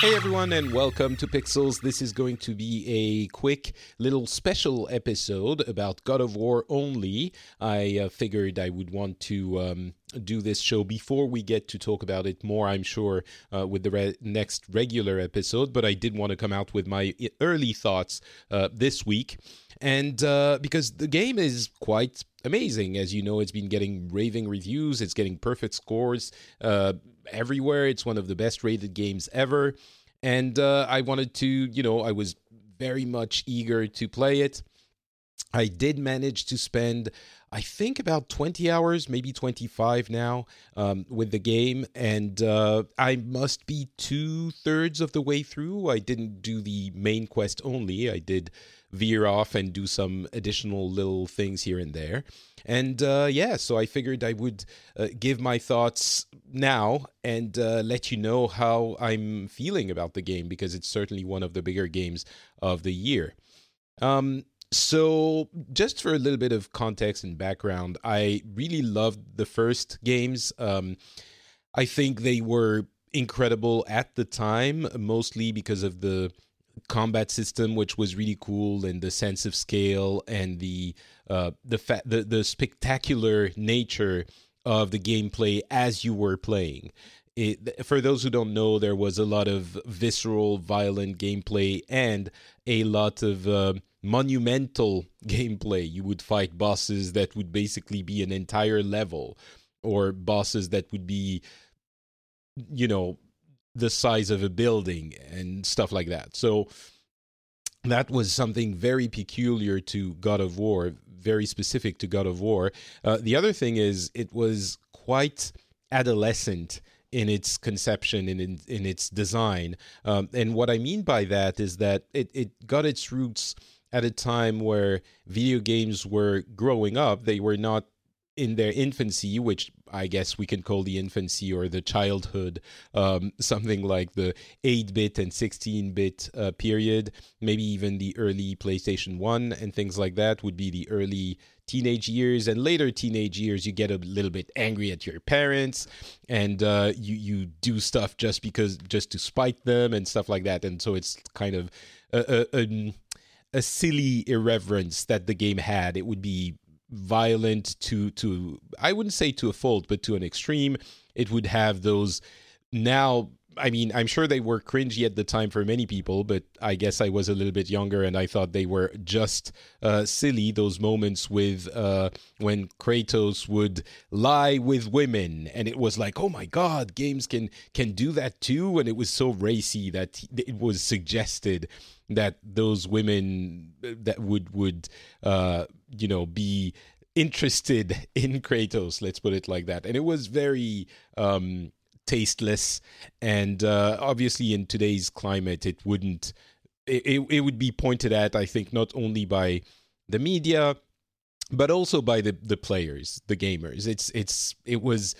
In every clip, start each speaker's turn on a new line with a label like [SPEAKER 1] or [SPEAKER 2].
[SPEAKER 1] Hey everyone, and welcome to Pixels. This is going to be a quick little special episode about God of War only. I uh, figured I would want to um, do this show before we get to talk about it more, I'm sure, uh, with the re- next regular episode, but I did want to come out with my early thoughts uh, this week. And uh, because the game is quite amazing. As you know, it's been getting raving reviews, it's getting perfect scores uh, everywhere. It's one of the best rated games ever. And uh, I wanted to, you know, I was very much eager to play it. I did manage to spend, I think, about 20 hours, maybe 25 now, um, with the game. And uh, I must be two thirds of the way through. I didn't do the main quest only, I did veer off and do some additional little things here and there. And uh, yeah, so I figured I would uh, give my thoughts now and uh, let you know how I'm feeling about the game because it's certainly one of the bigger games of the year. Um, so, just for a little bit of context and background, I really loved the first games. Um, I think they were incredible at the time, mostly because of the combat system, which was really cool, and the sense of scale and the uh, the fa- the the spectacular nature of the gameplay as you were playing. It, for those who don't know, there was a lot of visceral, violent gameplay and a lot of uh, monumental gameplay. You would fight bosses that would basically be an entire level, or bosses that would be, you know, the size of a building and stuff like that. So that was something very peculiar to God of War, very specific to God of War. Uh, the other thing is, it was quite adolescent in its conception and in, in its design. Um, and what I mean by that is that it, it got its roots at a time where video games were growing up. They were not in their infancy, which I guess we can call the infancy or the childhood, um, something like the 8 bit and 16 bit uh, period, maybe even the early PlayStation 1 and things like that would be the early teenage years and later teenage years you get a little bit angry at your parents and uh, you you do stuff just because just to spite them and stuff like that and so it's kind of a, a, a, a silly irreverence that the game had it would be violent to to I wouldn't say to a fault, but to an extreme. It would have those now. I mean, I'm sure they were cringy at the time for many people, but I guess I was a little bit younger and I thought they were just uh, silly. Those moments with uh, when Kratos would lie with women, and it was like, oh my god, games can can do that too, and it was so racy that it was suggested that those women uh, that would would uh, you know be interested in Kratos. Let's put it like that. And it was very um, tasteless, and uh, obviously in today's climate, it wouldn't. It, it would be pointed at, I think, not only by the media, but also by the the players, the gamers. It's it's it was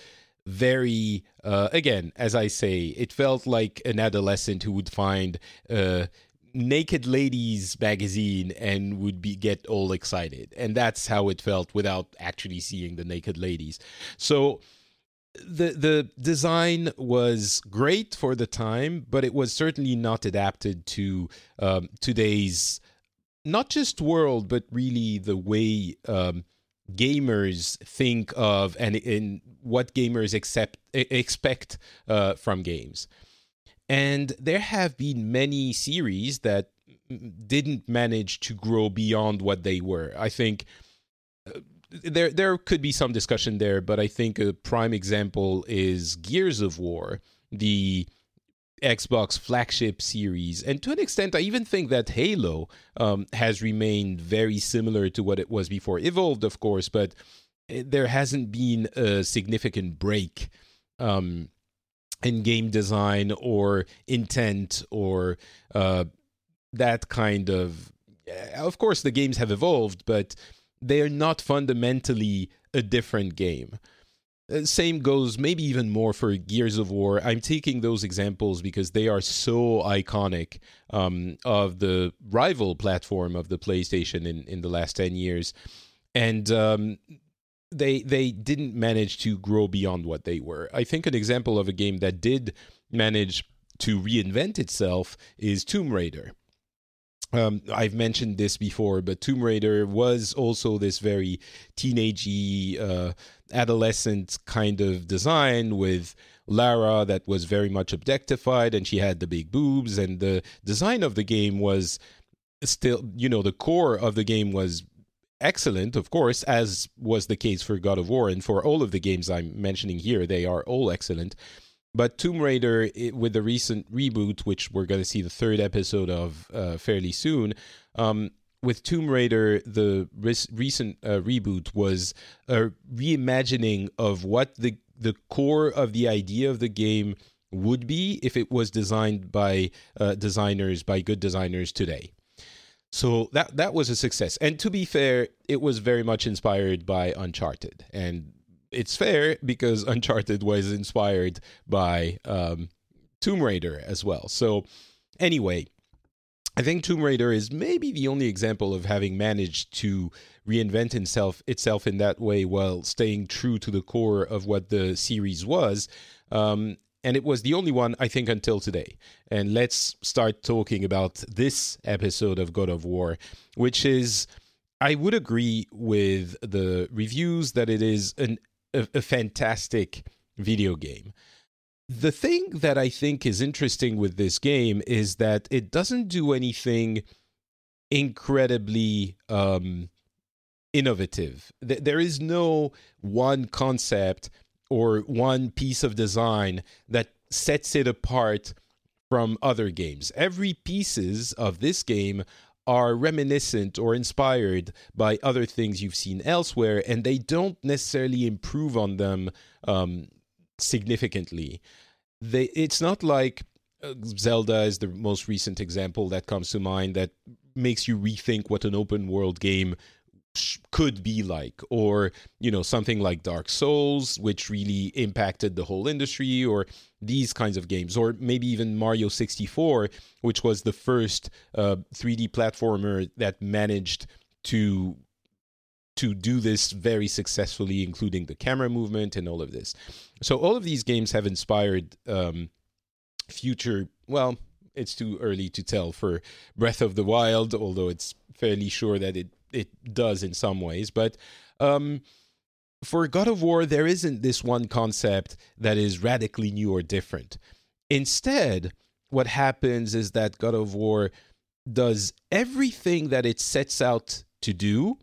[SPEAKER 1] very uh, again as i say it felt like an adolescent who would find uh, naked ladies magazine and would be get all excited. And that's how it felt without actually seeing the naked ladies. So the the design was great for the time but it was certainly not adapted to um, today's not just world but really the way um, gamers think of and in what gamers accept expect uh, from games And there have been many series that didn't manage to grow beyond what they were. I think uh, there there could be some discussion there, but I think a prime example is Gears of War, the Xbox flagship series, and to an extent, I even think that Halo um, has remained very similar to what it was before. Evolved, of course, but eh, there hasn't been a significant break um, in game design or intent or uh, that kind of. Eh, of course, the games have evolved, but they are not fundamentally a different game. Uh, same goes maybe even more for Gears of War. I'm taking those examples because they are so iconic um, of the rival platform of the PlayStation in, in the last 10 years. And um, they they didn't manage to grow beyond what they were. I think an example of a game that did manage to reinvent itself is Tomb Raider. Um, I've mentioned this before, but Tomb Raider was also this very teenagey, uh, adolescent kind of design with Lara that was very much objectified, and she had the big boobs, and the design of the game was still, you know, the core of the game was excellent, of course, as was the case for God of War, and for all of the games I'm mentioning here, they are all excellent. But Tomb Raider, it, with the recent reboot, which we're going to see the third episode of uh, fairly soon, um, with Tomb Raider, the recent uh, reboot was a reimagining of what the the core of the idea of the game would be if it was designed by uh, designers by good designers today. So that that was a success. And to be fair, it was very much inspired by Uncharted, and it's fair because Uncharted was inspired by um, Tomb Raider as well. So, anyway, I think Tomb Raider is maybe the only example of having managed to reinvent itself itself in that way while staying true to the core of what the series was. Um, and it was the only one I think until today. And let's start talking about this episode of God of War, which is I would agree with the reviews that it is an a, a fantastic video game. The thing that I think is interesting with this game is that it doesn't do anything incredibly um, innovative. There is no one concept or one piece of design that sets it apart from other games. Every pieces of this game are reminiscent or inspired by other things you've seen elsewhere, and they don't necessarily improve on them um, significantly. They, it's not like uh, Zelda is the most recent example that comes to mind that makes you rethink what an open world game could be like or you know something like dark souls which really impacted the whole industry or these kinds of games or maybe even mario 64 which was the first uh, 3d platformer that managed to to do this very successfully including the camera movement and all of this. So all of these games have inspired um, future well it's too early to tell for breath of the wild although it's fairly sure that it it does in some ways, but um, for God of War, there isn't this one concept that is radically new or different. Instead, what happens is that God of War does everything that it sets out to do,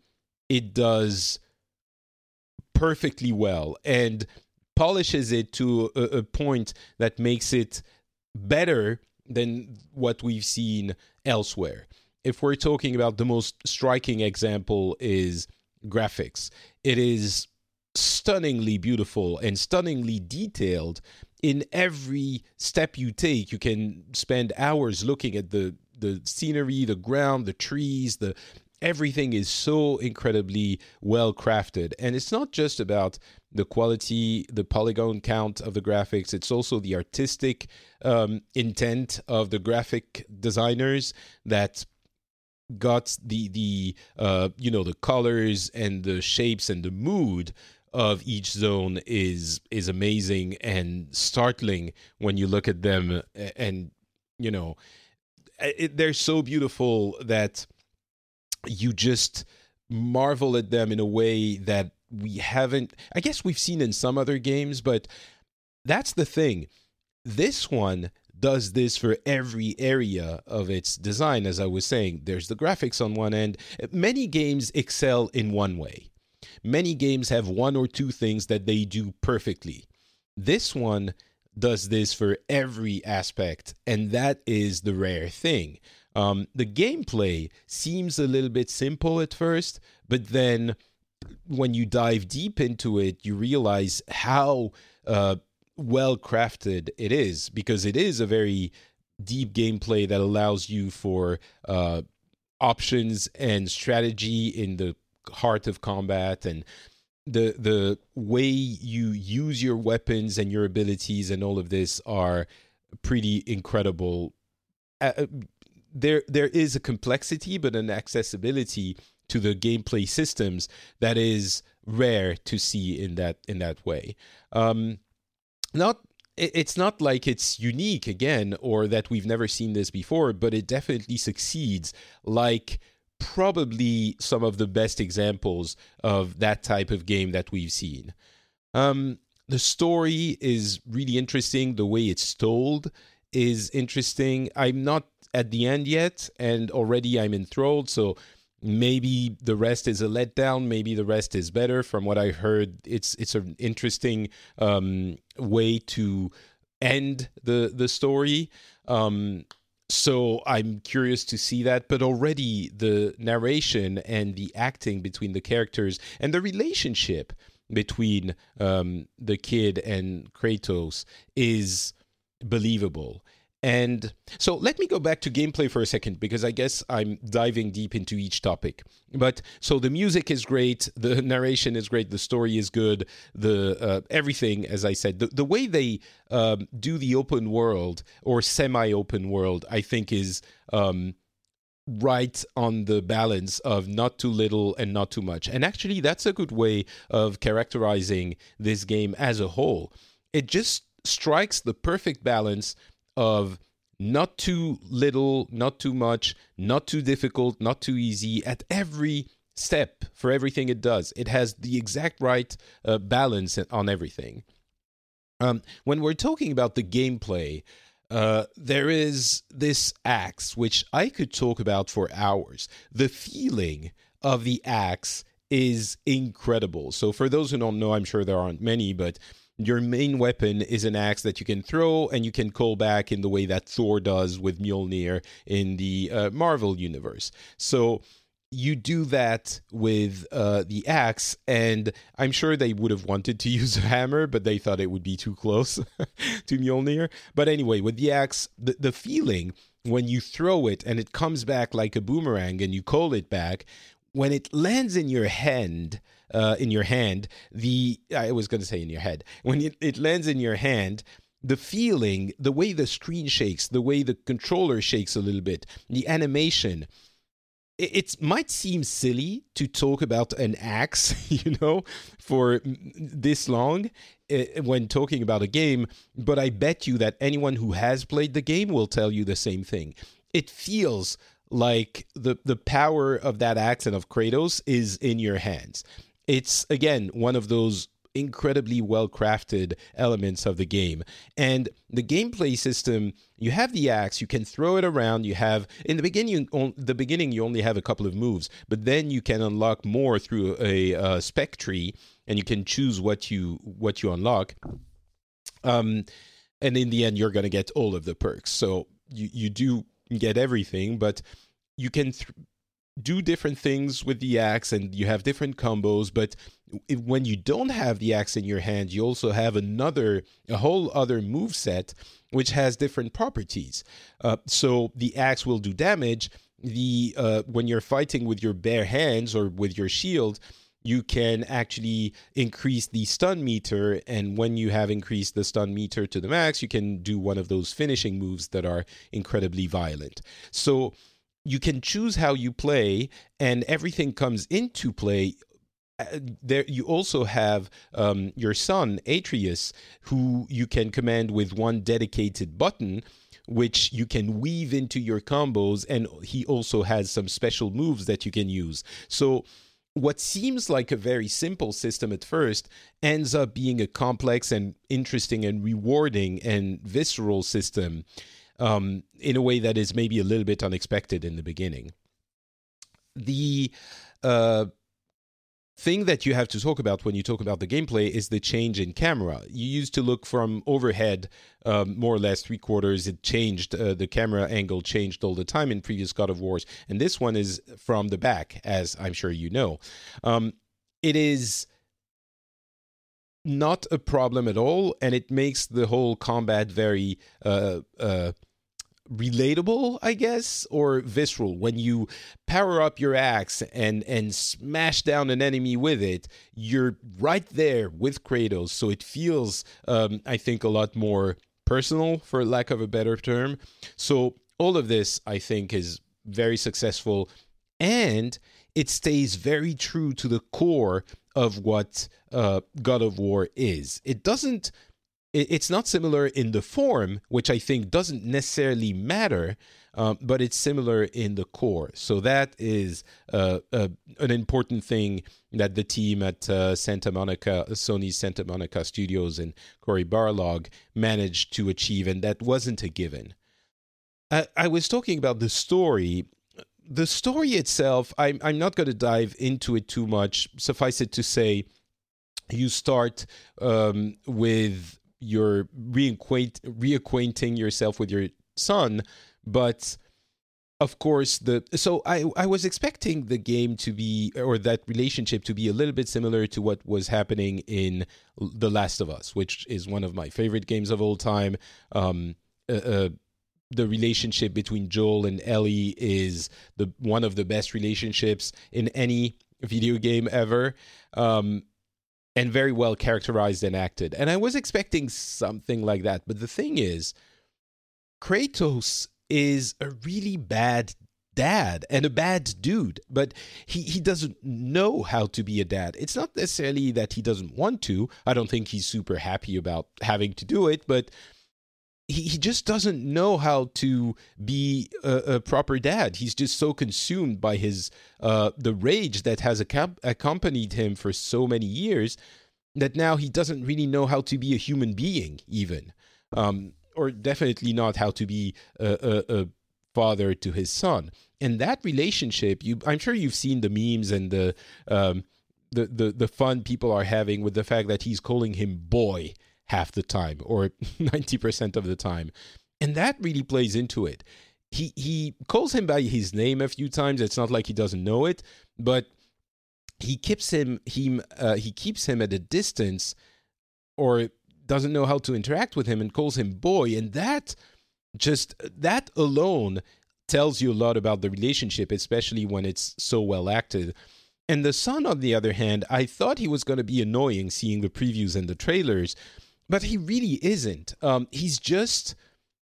[SPEAKER 1] it does perfectly well and polishes it to a, a point that makes it better than what we've seen elsewhere if we're talking about the most striking example is graphics, it is stunningly beautiful and stunningly detailed in every step you take. You can spend hours looking at the the scenery, the ground, the trees, the everything is so incredibly well crafted and it's not just about the quality the polygon count of the graphics it's also the artistic um, intent of the graphic designers that got the the uh, you know the colors and the shapes and the mood of each zone is is amazing and startling when you look at them and you know it, they're so beautiful that you just marvel at them in a way that we haven't i guess we've seen in some other games but that's the thing. This one does this for every area of its design, as I was saying. There's the graphics on one end. Many games excel in one way, many games have one or two things that they do perfectly. This one does this for every aspect, and that is the rare thing. Um, the gameplay seems a little bit simple at first, but then when you dive deep into it, you realize how uh, well crafted it is because it is a very deep gameplay that allows you for uh, options and strategy in the heart of combat and the the way you use your weapons and your abilities and all of this are pretty incredible. Uh, uh there there is a complexity but an accessibility to the gameplay systems that is rare to see in that in that way. Um, not it's not like it's unique again or that we've never seen this before, but it definitely succeeds like probably some of the best examples of that type of game that we've seen. Um, the story is really interesting. The way it's told is interesting. I'm not at the end yet, and already I'm enthralled. So maybe the rest is a letdown maybe the rest is better. From what i heard it's it's an interesting um, way to end the the story. Um, so i'm curious to see that but already the narration and the acting between the characters and the relationship between um, the kid and kratos is believable and so let me go back to gameplay for a second because I guess I'm diving deep into each topic. But so the music is great, the narration is great, the story is good, the uh, everything, as I said, the, the way they um, do the open world or semi-open world, I think is um, right on the balance of not too little and not too much. And actually, that's a good way of characterizing this game as a whole. It just strikes the perfect balance of not too little, not too much, not too difficult, not too easy at every step for everything it does. It has the exact right uh, balance on everything. Um, when we're talking about the gameplay, uh, there is this axe, which I could talk about for hours. The feeling of the axe is incredible. So, for those who don't know, I'm sure there aren't many, but your main weapon is an axe that you can throw and you can call back in the way that Thor does with Mjolnir in the uh, Marvel universe. So you do that with uh, the axe, and I'm sure they would have wanted to use a hammer, but they thought it would be too close to Mjolnir. But anyway, with the axe, the, the feeling when you throw it and it comes back like a boomerang and you call it back, when it lands in your hand, uh, in your hand, the I was going to say in your head when it, it lands in your hand. The feeling, the way the screen shakes, the way the controller shakes a little bit, the animation, it, might seem silly to talk about an axe, you know, for this long when talking about a game, but I bet you that anyone who has played the game will tell you the same thing. It feels like the the power of that axe and of Kratos is in your hands it's again one of those incredibly well crafted elements of the game. And the gameplay system, you have the axe, you can throw it around. You have in the beginning, you, the beginning you only have a couple of moves, but then you can unlock more through a, a spec tree, and you can choose what you what you unlock. Um, and in the end, you're going to get all of the perks. So you you do get everything, but you can th- do different things with the axe and you have different combos but if, when you don't have the axe in your hand you also have another a whole other move set which has different properties. Uh, so the axe will do damage. The uh, when you're fighting with your bare hands or with your shield you can actually increase the stun meter and when you have increased the stun meter to the max you can do one of those finishing moves that are incredibly violent. So you can choose how you play, and everything comes into play. Uh, there you also have um, your son atreus who you can command with one dedicated button which you can weave into your combos and he also has some special moves that you can use. So what seems like a very simple system at first ends up being a complex and interesting and rewarding and visceral system um, in a way that is maybe a little bit unexpected in the beginning. The uh, thing that you have to talk about when you talk about the gameplay is the change in camera. You used to look from overhead, um, more or less three quarters. It changed. Uh, the camera angle changed all the time in previous God of Wars, and this one is from the back, as I'm sure you know. Um, it is not a problem at all, and it makes the whole combat very. Uh, uh, relatable, I guess, or visceral. When you power up your axe and and smash down an enemy with it, you're right there with Kratos, so it feels, um, I think, a lot more personal, for lack of a better term. So all of this, I think, is very successful, and it stays very true to the core of what uh, God of War is. It doesn't it's not similar in the form, which I think doesn't necessarily matter, um, but it's similar in the core. So that is uh, uh, an important thing that the team at uh, Santa Monica, Sony Santa Monica Studios and Cory Barlog managed to achieve, and that wasn't a given. I, I was talking about the story. The story itself, I'm, I'm not going to dive into it too much. Suffice it to say, you start um, with you're reacquaint reacquainting yourself with your son, but of course the so I I was expecting the game to be or that relationship to be a little bit similar to what was happening in The Last of Us, which is one of my favorite games of all time. Um, uh, uh, the relationship between Joel and Ellie is the one of the best relationships in any video game ever. Um, and very well characterized and acted. And I was expecting something like that. But the thing is, Kratos is a really bad dad and a bad dude, but he, he doesn't know how to be a dad. It's not necessarily that he doesn't want to. I don't think he's super happy about having to do it, but he, just doesn't know how to be a, a, proper dad. He's just so consumed by his uh, the rage that has accompanied him for so many years that now he doesn't really know how to be a human being, even, um, or definitely not how to be a, a, a father to his son. And that relationship, you, I'm sure you've seen the memes and the um, the, the the fun people are having with the fact that he's calling him boy half the time or 90% of the time. And that really plays into it. He he calls him by his name a few times. It's not like he doesn't know it, but he keeps him he uh, he keeps him at a distance or doesn't know how to interact with him and calls him boy and that just that alone tells you a lot about the relationship especially when it's so well acted and the son on the other hand i thought he was going to be annoying seeing the previews and the trailers but he really isn't. Um, he's just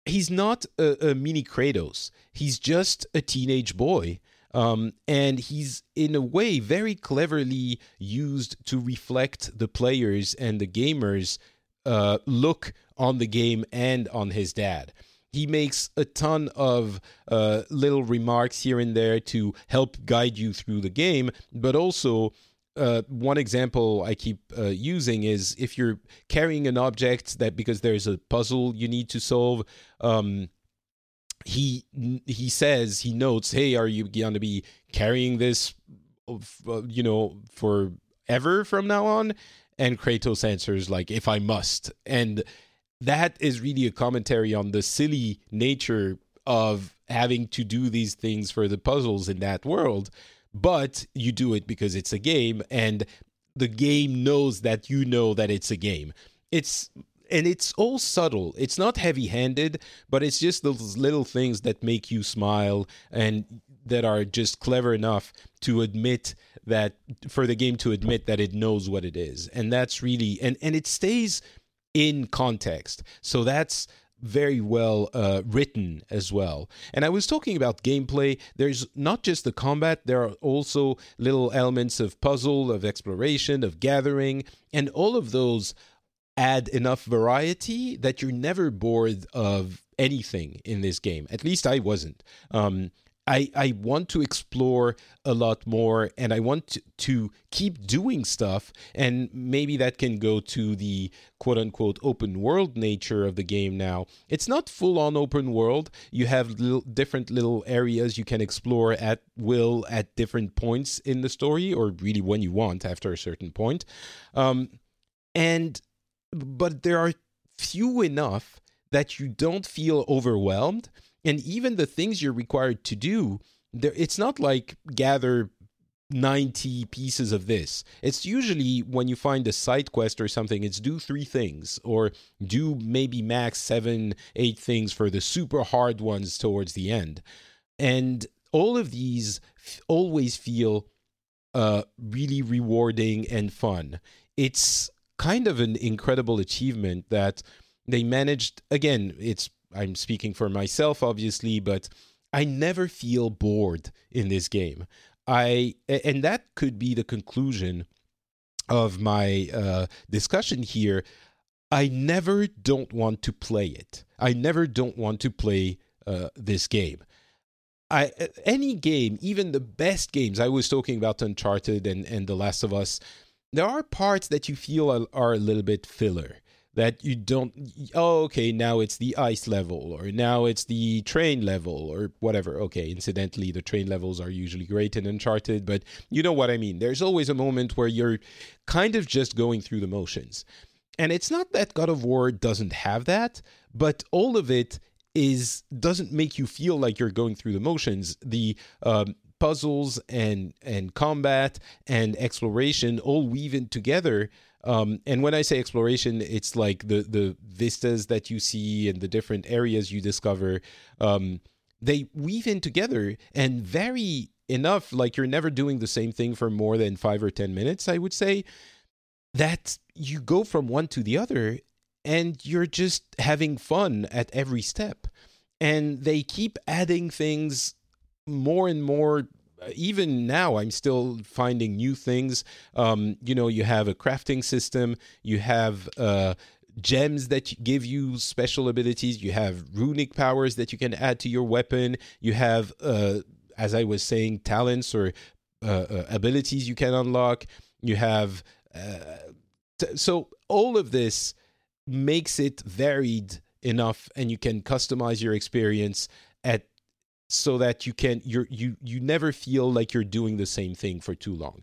[SPEAKER 1] he's not a, a, mini Kratos. He's just a teenage boy. Um, and he's in a way very cleverly used to reflect the players and the gamers uh, look on the game and on his dad. He makes a ton of uh, little remarks here and there to help guide you through the game, but also uh, one example I keep uh, using is if you're carrying an object that because there's a puzzle you need to solve, um, he he says he notes, "Hey, are you going to be carrying this, uh, you know, forever from now on?" And Kratos answers like, "If I must," and that is really a commentary on the silly nature of having to do these things for the puzzles in that world but you do it because it's a game and the game knows that you know that it's a game. It's and it's all subtle. It's not heavy-handed, but it's just those little things that make you smile and that are just clever enough to admit that for the game to admit that it knows what it is. And that's really and and it stays in context. So that's very well uh, written as well. And I was talking about gameplay. There's not just the combat, there are also little elements of puzzle, of exploration, of gathering, and all of those add enough variety that you're never bored of anything in this game. At least I wasn't. Um, I, I want to explore a lot more and I want to, to, keep doing stuff. And maybe that can go to the quote unquote open world nature of the game now. It's not full on open world. You have little, different little areas you can explore at will at different points in the story, or really when you want after a certain point. Um, and, but there are few enough that you don't feel overwhelmed and even the things you're required to do it's not like gather 90 pieces of this. It's usually when you find a side quest or something it's do three things or do maybe max seven eight things for the super hard ones towards the end. And all of these f- always feel uh, really rewarding and fun. It's kind of an incredible achievement that they managed again it's I'm speaking for myself, obviously, but I never feel bored in this game. I and that could be the conclusion of my uh, discussion here. I never don't want to play it. I never don't want to play uh, this game. I any game, even the best games. I was talking about Uncharted and and The Last of Us. There are parts that you feel are, are a little bit filler that you don't oh okay now it's the ice level or now it's the train level or whatever. Okay incidentally the train levels are usually great in uncharted but you know what i mean. There's always a moment where you're kind of just going through the motions. And it's not that god of war doesn't have that but all of it is doesn't make you feel like you're going through the motions. The um, puzzles and and combat and exploration all weave in together um, and when I say exploration, it's like the the vistas that you see and the different areas you discover. Um, they weave in together and vary enough. Like you're never doing the same thing for more than five or ten minutes. I would say that you go from one to the other, and you're just having fun at every step. And they keep adding things more and more even now i'm still finding new things. Um, you know you have a crafting system you have uh, gems that give you special abilities you have runic powers that you can add to your weapon you have uh, as i was saying talents or uh, uh abilities you can unlock you have uh, t- so all of this makes it varied enough and you can customize your experience at so that you can you're you you never feel like you're doing the same thing for too long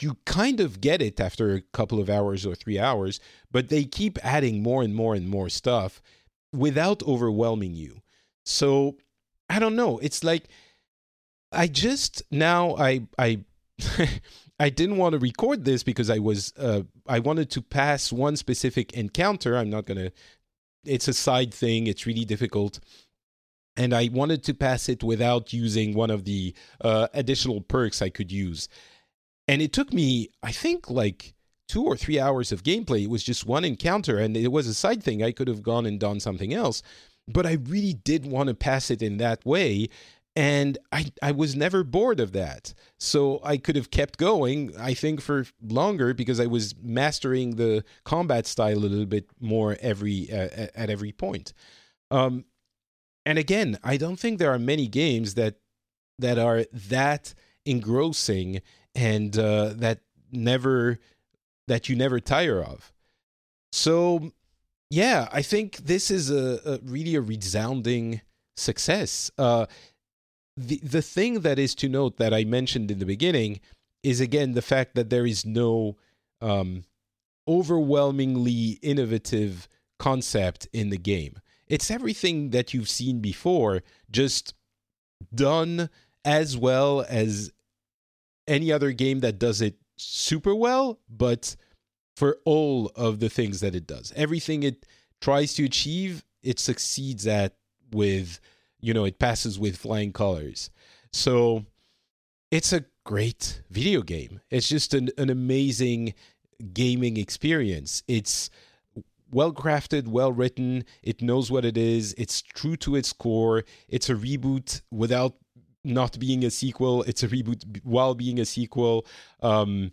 [SPEAKER 1] you kind of get it after a couple of hours or 3 hours but they keep adding more and more and more stuff without overwhelming you so i don't know it's like i just now i i I didn't want to record this because I was uh, I wanted to pass one specific encounter. I'm not gonna. It's a side thing. It's really difficult and I wanted to pass it without using one of the uh, additional perks I could use. And it took me, I think, like two or three hours of gameplay. It was just one encounter, and it was a side thing. I could have gone and done something else, but I really did want to pass it in that way. And I, I was never bored of that. So I could have kept going, I think, for longer because I was mastering the combat style a little bit more every uh, at every point. Um, and again, I don't think there are many games that that are that engrossing and uh, that never that you never tire of. So, yeah, I think this is a, a really a resounding success. Uh, the the thing that is to note that I mentioned in the beginning is again the fact that there is no um, overwhelmingly innovative concept in the game it's everything that you've seen before, just done as well as any other game that does it super well, but for all of the things that it does. Everything it tries to achieve, it succeeds at with, you know, it passes with flying colors. So it's a great video game. It's just an, an amazing gaming experience. It's well crafted, well written. It knows what it is. It's true to its core. It's a reboot without not being a sequel. It's a reboot while being a sequel. Um,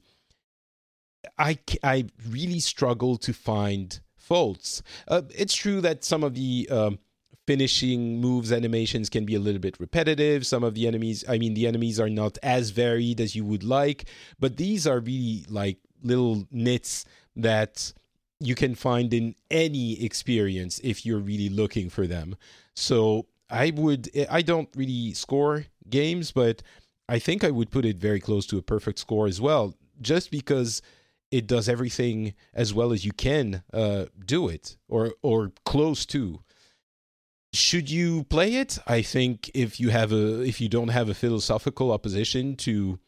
[SPEAKER 1] I I really struggle to find faults. Uh, it's true that some of the um, finishing moves animations can be a little bit repetitive. Some of the enemies, I mean, the enemies are not as varied as you would like, but these are really like little nits that you can find in any experience if you're really looking for them. So I would, I don't really score games, but I think I would put it very close to a perfect score as well, just because it does everything as well as you can uh, do it or or close to should you play it? I think if you have a if you don't have a philosophical opposition to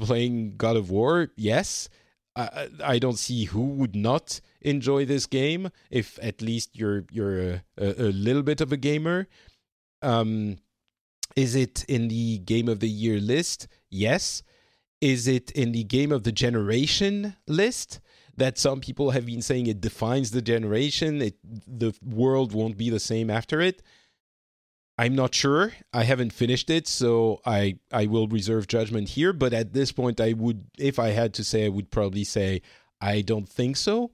[SPEAKER 1] playing God of War, yes. I, I don't see who would not enjoy this game if at least you're you're a, a, a little bit of a gamer. Um, is it in the game of the year list? Yes. Is it in the game of the generation list? that some people have been saying it defines the generation. It the world won't be the same after it. I'm not sure. I haven't finished it, so I I will reserve judgment here. But at this point, I would, if I had to say, I would probably say I don't think so.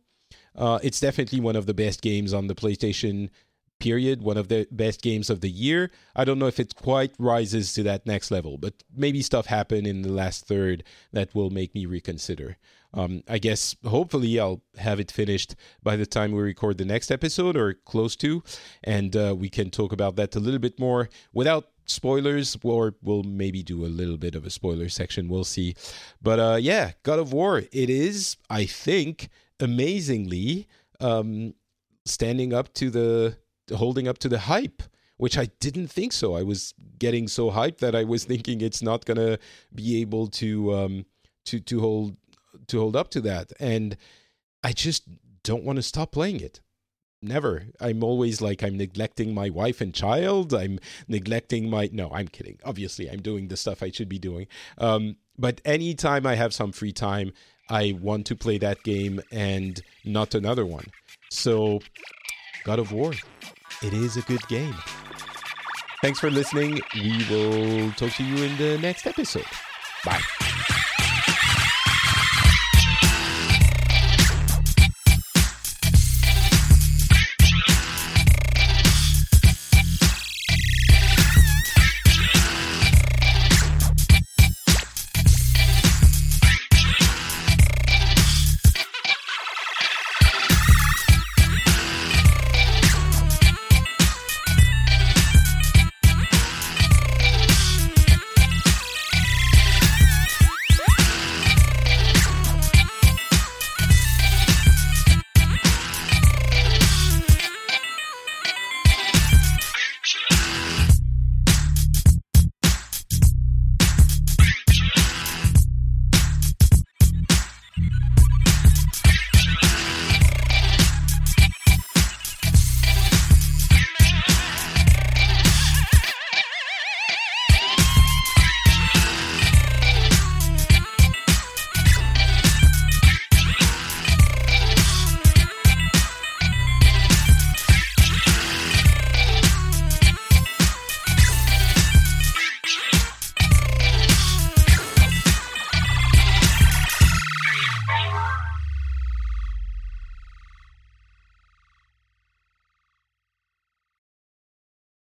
[SPEAKER 1] Uh, it's definitely one of the best games on the PlayStation period, one of the best games of the year. I don't know if it quite rises to that next level, but maybe stuff happened in the last third that will make me reconsider. Um, I guess hopefully I'll have it finished by the time we record the next episode or close to, and uh, we can talk about that a little bit more without spoilers, or we'll maybe do a little bit of a spoiler section. We'll see. But uh, yeah, God of War, it is, I think, amazingly um, standing up to the holding up to the hype which I didn't think so. I was getting so hyped that I was thinking it's not gonna be able to um, to to hold to hold up to that, and I just don't want to stop playing it. Never. I'm always like I'm neglecting my wife and child. I'm neglecting my. No, I'm kidding. Obviously, I'm doing the stuff I should be doing. Um, but anytime I have some free time, I want to play that game and not another one. So, God of War it is a good game. Thanks for listening. We will talk to you in the next episode. Bye.